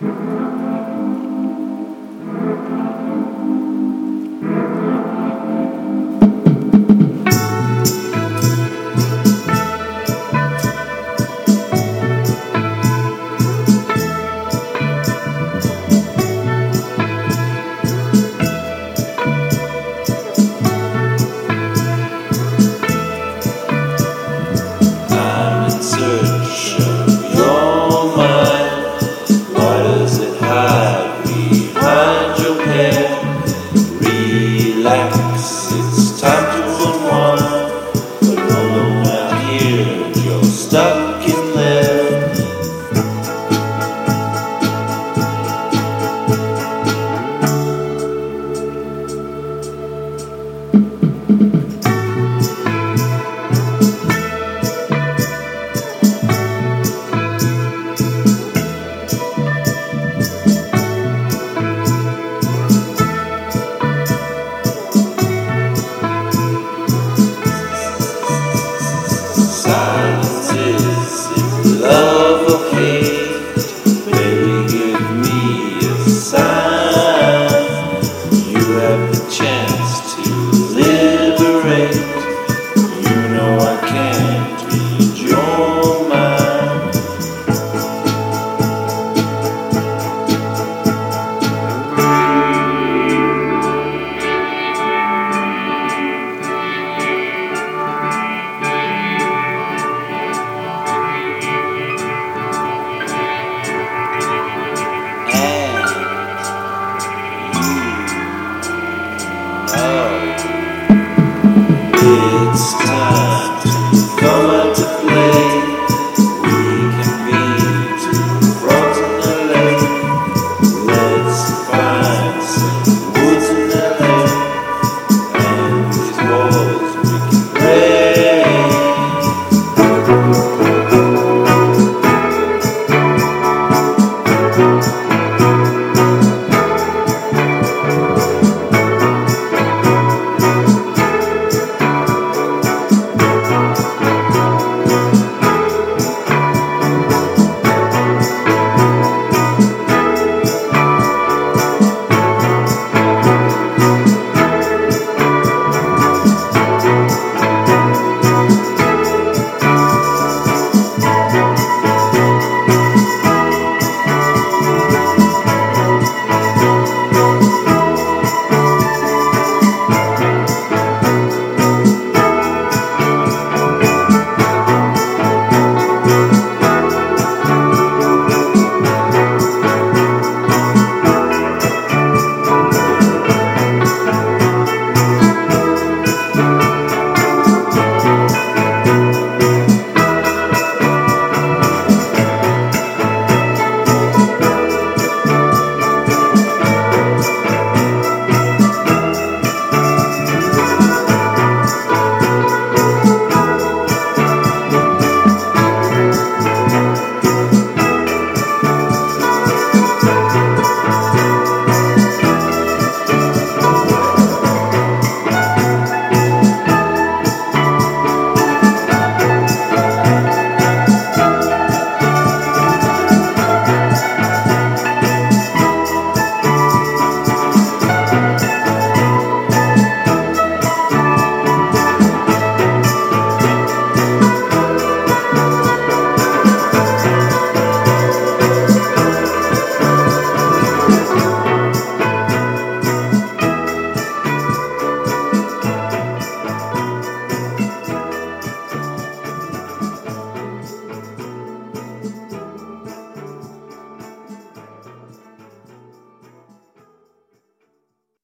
I'm Stop. chance.